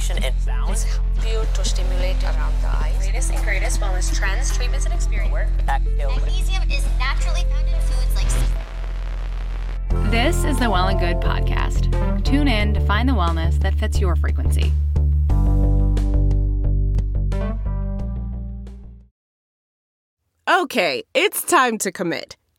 inflammation and balance. You to stimulate around the eyes. Latest and greatest wellness trends, treatments, and experience. Magnesium is naturally found in foods like This is the Well and Good podcast. Tune in to find the wellness that fits your frequency. Okay, it's time to commit.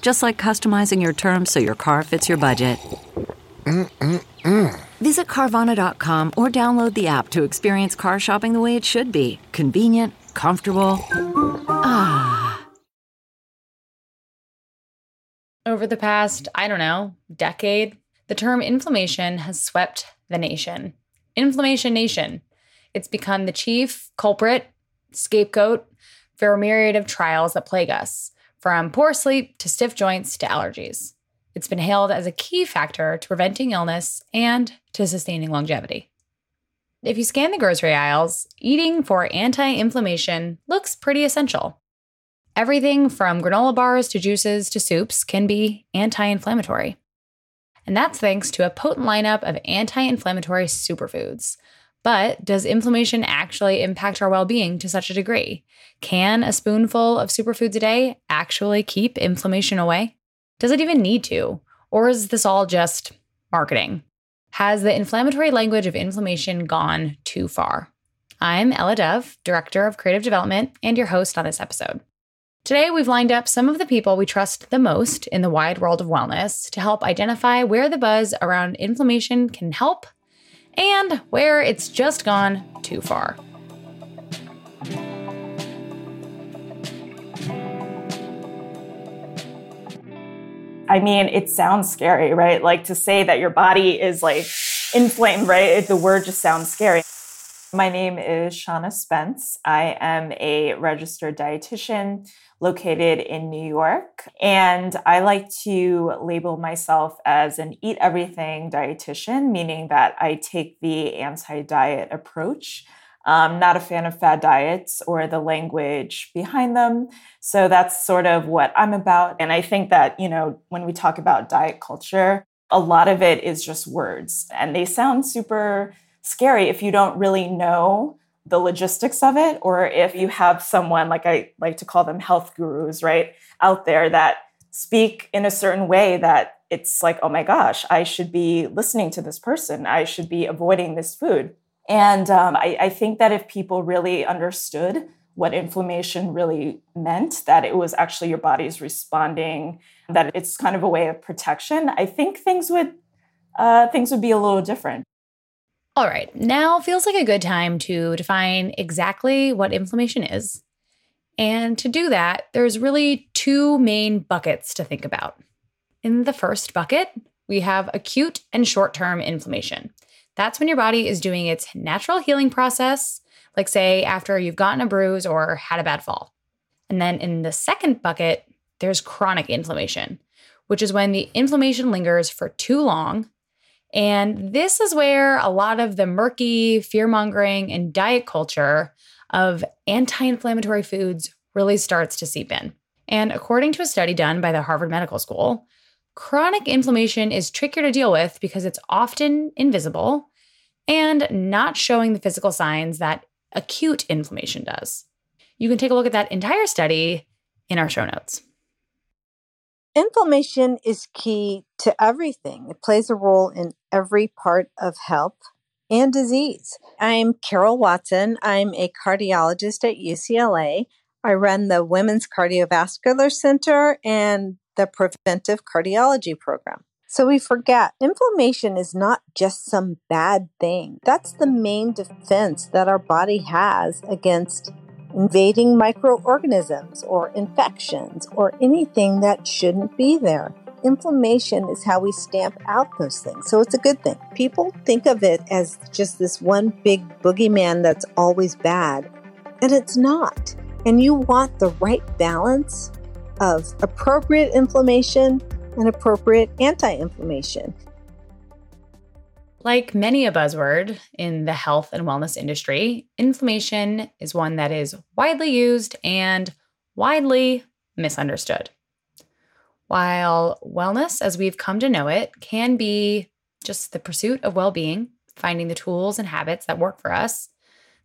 Just like customizing your terms so your car fits your budget. Mm-mm-mm. Visit Carvana.com or download the app to experience car shopping the way it should be convenient, comfortable. Ah. Over the past, I don't know, decade, the term inflammation has swept the nation. Inflammation Nation. It's become the chief culprit, scapegoat for a myriad of trials that plague us, from poor sleep to stiff joints to allergies. It's been hailed as a key factor to preventing illness and to sustaining longevity. If you scan the grocery aisles, eating for anti inflammation looks pretty essential. Everything from granola bars to juices to soups can be anti inflammatory. And that's thanks to a potent lineup of anti inflammatory superfoods. But does inflammation actually impact our well being to such a degree? Can a spoonful of superfoods a day actually keep inflammation away? Does it even need to? Or is this all just marketing? Has the inflammatory language of inflammation gone too far? I'm Ella Dove, Director of Creative Development, and your host on this episode. Today, we've lined up some of the people we trust the most in the wide world of wellness to help identify where the buzz around inflammation can help and where it's just gone too far. I mean, it sounds scary, right? Like to say that your body is like inflamed, right? The word just sounds scary. My name is Shana Spence. I am a registered dietitian located in New York. And I like to label myself as an eat everything dietitian, meaning that I take the anti diet approach. I'm not a fan of fad diets or the language behind them. So that's sort of what I'm about. And I think that, you know, when we talk about diet culture, a lot of it is just words and they sound super scary if you don't really know the logistics of it or if you have someone like I like to call them health gurus, right, out there that speak in a certain way that it's like, oh my gosh, I should be listening to this person. I should be avoiding this food. And um, I, I think that if people really understood what inflammation really meant, that it was actually your body's responding, that it's kind of a way of protection, I think things would uh, things would be a little different. All right, now feels like a good time to define exactly what inflammation is. And to do that, there's really two main buckets to think about. In the first bucket, we have acute and short term inflammation. That's when your body is doing its natural healing process, like, say, after you've gotten a bruise or had a bad fall. And then in the second bucket, there's chronic inflammation, which is when the inflammation lingers for too long. And this is where a lot of the murky fear mongering and diet culture of anti inflammatory foods really starts to seep in. And according to a study done by the Harvard Medical School, chronic inflammation is trickier to deal with because it's often invisible and not showing the physical signs that acute inflammation does. You can take a look at that entire study in our show notes. Inflammation is key to everything. It plays a role in every part of health and disease. I'm Karol Watson. I'm a cardiologist at UCLA. I run the Women's Cardiovascular Center and the Preventive Cardiology Program. So we forget inflammation is not just some bad thing. That's the main defense that our body has against invading microorganisms or infections or anything that shouldn't be there. Inflammation is how we stamp out those things. So it's a good thing. People think of it as just this one big boogeyman that's always bad, and it's not. And you want the right balance of appropriate inflammation and appropriate anti inflammation. Like many a buzzword in the health and wellness industry, inflammation is one that is widely used and widely misunderstood. While wellness, as we've come to know it, can be just the pursuit of well being, finding the tools and habits that work for us,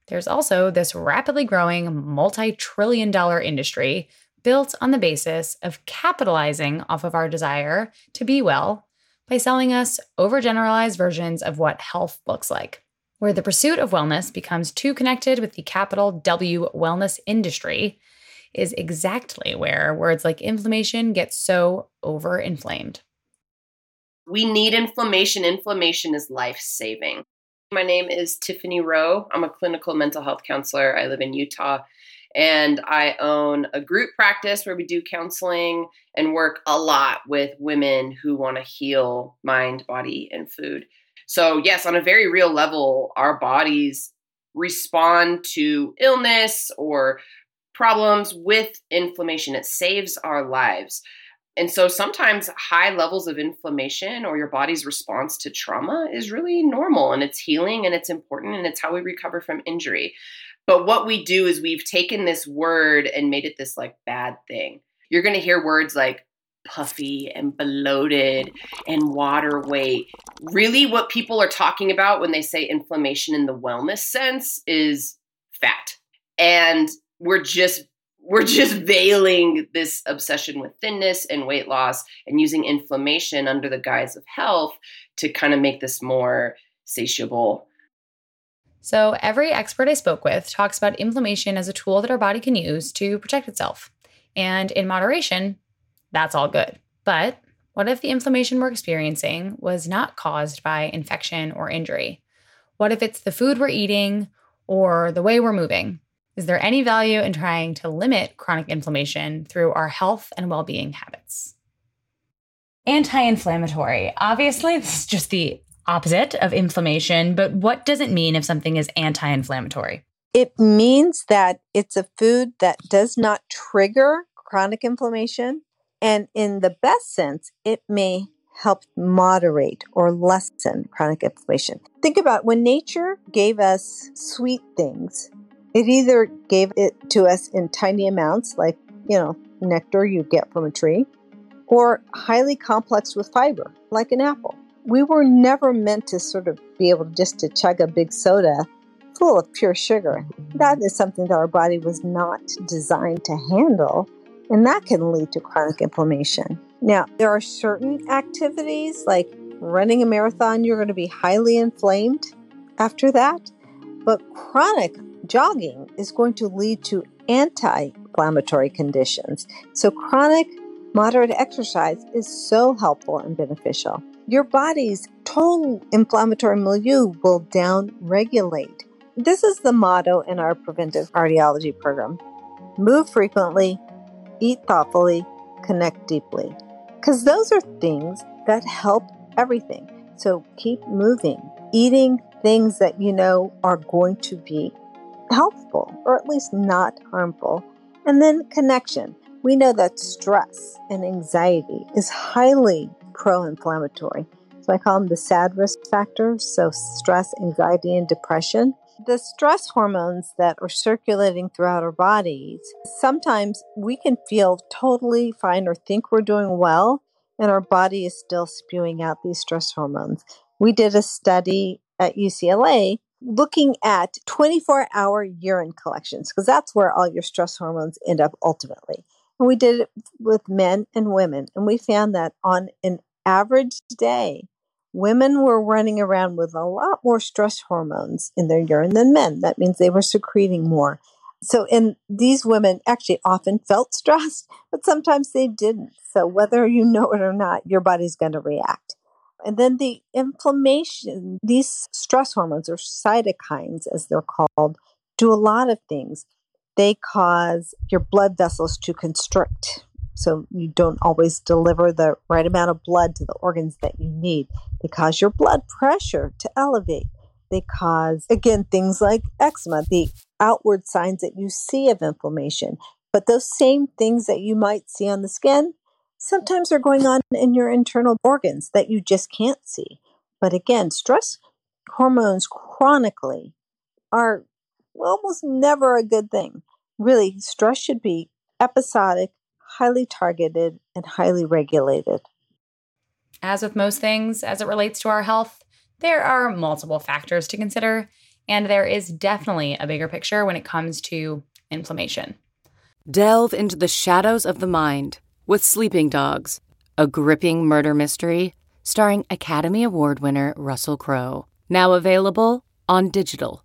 there's also this rapidly growing multi trillion dollar industry built on the basis of capitalizing off of our desire to be well by selling us overgeneralized versions of what health looks like. Where the pursuit of wellness becomes too connected with the capital W wellness industry is exactly where words like inflammation get so overinflamed. We need inflammation. Inflammation is life saving. My name is Tiffany Roe. I'm a clinical mental health counselor. I live in Utah and I own a group practice where we do counseling and work a lot with women who want to heal mind, body, and food. So, yes, on a very real level, our bodies respond to illness or problems with inflammation. It saves our lives. And so sometimes high levels of inflammation or your body's response to trauma is really normal and it's healing and it's important and it's how we recover from injury. But what we do is we've taken this word and made it this like bad thing. You're going to hear words like puffy and bloated and water weight. Really, what people are talking about when they say inflammation in the wellness sense is fat. And we're just we're just veiling this obsession with thinness and weight loss and using inflammation under the guise of health to kind of make this more satiable so, every expert I spoke with talks about inflammation as a tool that our body can use to protect itself. And in moderation, that's all good. But what if the inflammation we're experiencing was not caused by infection or injury? What if it's the food we're eating or the way we're moving? Is there any value in trying to limit chronic inflammation through our health and well being habits? Anti inflammatory. Obviously, this is just the opposite of inflammation, but what does it mean if something is anti inflammatory? It means that it's a food that does not trigger chronic inflammation. And in the best sense, it may help moderate or lessen chronic inflammation. Think about when nature gave us sweet things, it either gave it to us in tiny amounts, like, you know, nectar you get from a tree, or highly complex with fiber, like an apple we were never meant to sort of be able just to chug a big soda full of pure sugar. Mm-hmm. That is something that our body was not designed to handle, and that can lead to chronic inflammation. Now, there are certain activities like running a marathon, you're going to be highly inflamed after that, but chronic jogging is going to lead to anti inflammatory conditions. So, chronic moderate exercise is so helpful and beneficial your body's total inflammatory milieu will downregulate. This is the motto in our preventive cardiology program move frequently, eat thoughtfully, connect deeply. Because those are things that help everything. So keep moving, eating things that you know are going to be helpful or at least not harmful. And then connection. We know that stress and anxiety is highly pro inflammatory. So I call them the SAD risk factors. So stress, anxiety, and depression. The stress hormones that are circulating throughout our bodies, sometimes we can feel totally fine or think we're doing well, and our body is still spewing out these stress hormones. We did a study at UCLA looking at 24 hour urine collections because that's where all your stress hormones end up ultimately. We did it with men and women. And we found that on an average day, women were running around with a lot more stress hormones in their urine than men. That means they were secreting more. So, and these women actually often felt stressed, but sometimes they didn't. So, whether you know it or not, your body's going to react. And then the inflammation, these stress hormones or cytokines, as they're called, do a lot of things. They cause your blood vessels to constrict. So you don't always deliver the right amount of blood to the organs that you need. They cause your blood pressure to elevate. They cause, again, things like eczema, the outward signs that you see of inflammation. But those same things that you might see on the skin, sometimes are going on in your internal organs that you just can't see. But again, stress hormones chronically are almost never a good thing. Really, stress should be episodic, highly targeted, and highly regulated. As with most things as it relates to our health, there are multiple factors to consider, and there is definitely a bigger picture when it comes to inflammation. Delve into the shadows of the mind with Sleeping Dogs, a gripping murder mystery starring Academy Award winner Russell Crowe. Now available on digital.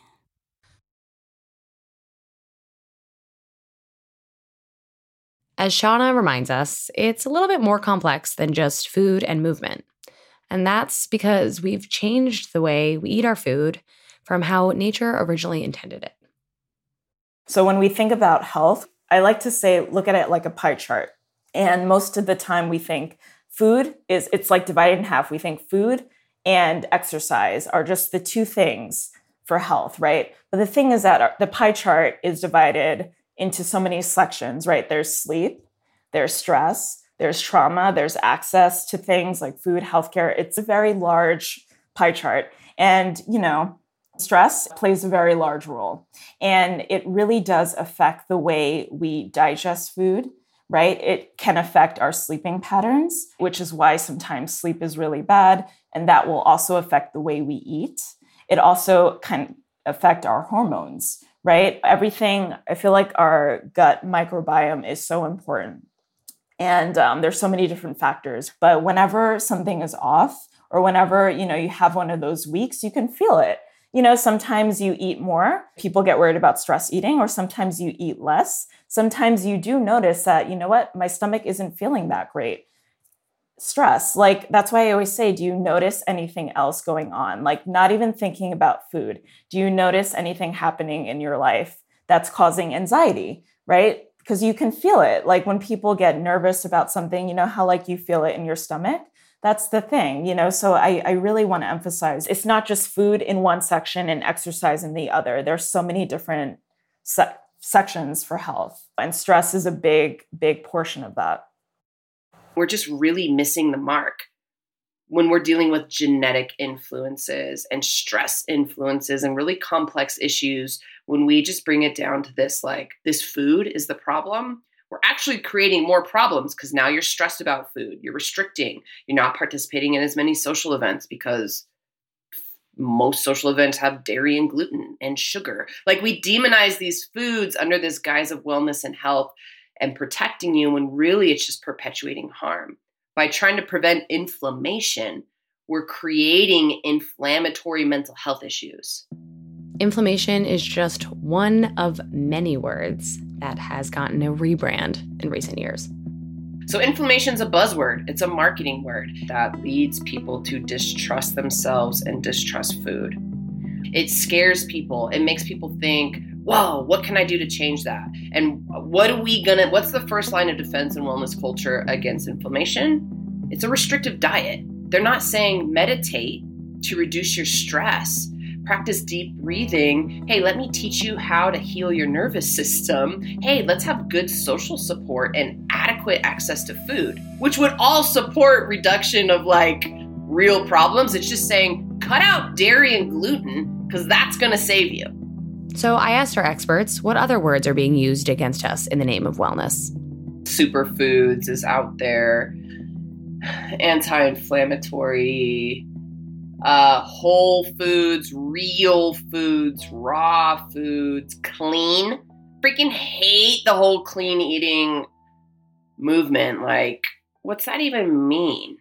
As Shana reminds us, it's a little bit more complex than just food and movement. And that's because we've changed the way we eat our food from how nature originally intended it. So when we think about health, I like to say look at it like a pie chart. And most of the time we think food is it's like divided in half. We think food and exercise are just the two things for health, right? But the thing is that the pie chart is divided into so many sections, right? There's sleep, there's stress, there's trauma, there's access to things like food, healthcare. It's a very large pie chart. And, you know, stress plays a very large role. And it really does affect the way we digest food, right? It can affect our sleeping patterns, which is why sometimes sleep is really bad. And that will also affect the way we eat. It also can affect our hormones, right? Everything, I feel like our gut microbiome is so important. And um, there's so many different factors. But whenever something is off, or whenever you know you have one of those weeks, you can feel it. You know, sometimes you eat more. People get worried about stress eating, or sometimes you eat less. Sometimes you do notice that, you know what, my stomach isn't feeling that great stress. Like that's why I always say, do you notice anything else going on? Like not even thinking about food. Do you notice anything happening in your life that's causing anxiety, right? Because you can feel it. Like when people get nervous about something, you know how like you feel it in your stomach? That's the thing, you know. So I, I really want to emphasize it's not just food in one section and exercise in the other. There's so many different se- sections for health, and stress is a big, big portion of that we're just really missing the mark when we're dealing with genetic influences and stress influences and really complex issues. When we just bring it down to this like this food is the problem we're actually creating more problems because now you're stressed about food you're restricting you're not participating in as many social events because most social events have dairy and gluten and sugar. Like we demonize these foods under this guise of wellness and health and protecting you when really it's just perpetuating harm. By trying to prevent inflammation, we're creating inflammatory mental health issues. Inflammation is just one of many words that has gotten a rebrand in recent years. So, inflammation is a buzzword, it's a marketing word that leads people to distrust themselves and distrust food. It scares people, it makes people think, whoa, what can I do to change that? And what are we gonna, what's the first line of defense in wellness culture against inflammation? it's a restrictive diet. They're not saying meditate to reduce your stress practice deep breathing. Hey, let me teach you how to heal your nervous system. Hey, let's have good social support and adequate access to food, which would all support reduction of like real problems. It's just saying cut out dairy and gluten because that's going to save you. So I asked our experts what other words are being used against us in the name of wellness. Superfoods is out there, anti inflammatory, uh, whole foods, real foods, raw foods, clean. Freaking hate the whole clean eating movement. Like, what's that even mean?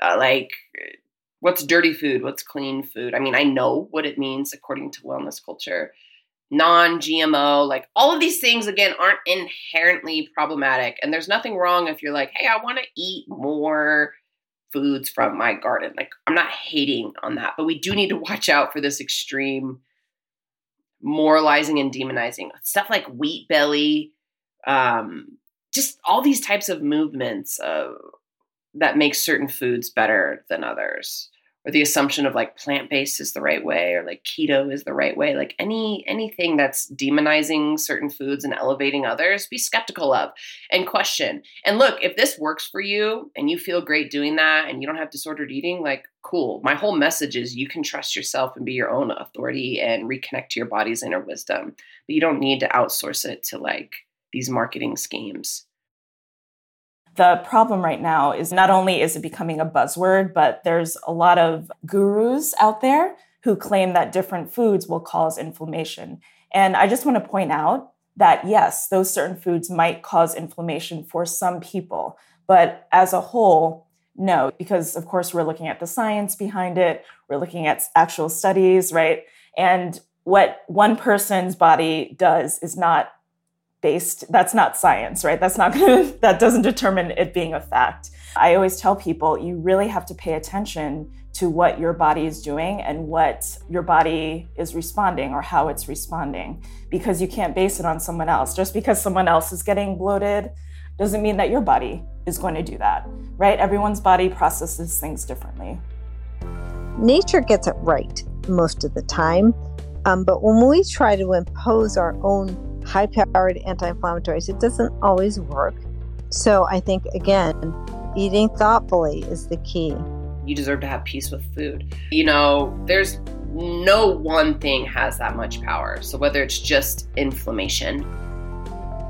Uh, like, what's dirty food? What's clean food? I mean, I know what it means according to wellness culture. Non GMO, like all of these things, again, aren't inherently problematic. And there's nothing wrong if you're like, hey, I want to eat more foods from my garden. Like I'm not hating on that, but we do need to watch out for this extreme moralizing and demonizing stuff like wheat belly, um, just all these types of movements uh, that make certain foods better than others or the assumption of like plant-based is the right way or like keto is the right way like any anything that's demonizing certain foods and elevating others be skeptical of and question. And look if this works for you and you feel great doing that and you don't have disordered eating like cool. My whole message is you can trust yourself and be your own authority and reconnect to your body's inner wisdom but you don't need to outsource it to like these marketing schemes the problem right now is not only is it becoming a buzzword, but there's a lot of gurus out there who claim that different foods will cause inflammation. And I just want to point out that yes, those certain foods might cause inflammation for some people, but as a whole, no, because of course we're looking at the science behind it, we're looking at actual studies, right? And what one person's body does is not based that's not science right? That's not gonna that doesn't determine it being a fact. I always tell people you really have to pay attention to what your body is doing and what your body is responding or how it's responding because you can't base it on someone else. Just because someone else is getting bloated doesn't mean that your body is going to do that right? Everyone's body processes things differently. Nature gets it right most of the time um, but when we try to impose our own high powered anti inflammatories. It doesn't always work. So I think, again, eating thoughtfully is the key. You deserve to have peace with food. You know, there's no one thing has that much power. So whether it's just inflammation,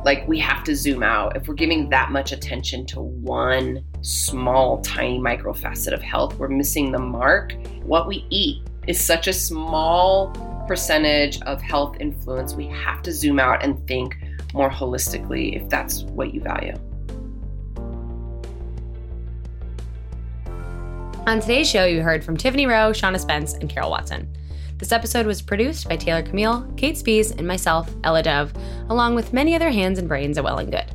like we have to zoom out. If we're giving that much attention to one small, tiny micro facet of health, we're missing the mark. What we eat is such a small percentage of health influence, we have to zoom out and think more holistically if that's what you value. On today's show, you heard from Tiffany Roe, Shana Spence, and Karol Watson. This episode was produced by Taylor Camille, Kate Spies, and myself, Ella Dove, along with many other hands and brains at Well and Good.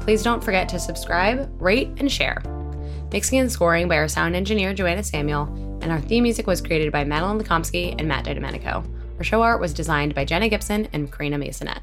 Please don't forget to subscribe, rate, and share. Mixing and scoring by our sound engineer, Joanna Samuel, and our theme music was created by Madeline Lekomsky and Matt DiDomenico. Our show art was designed by Jenna Gibson and Karina Masonette.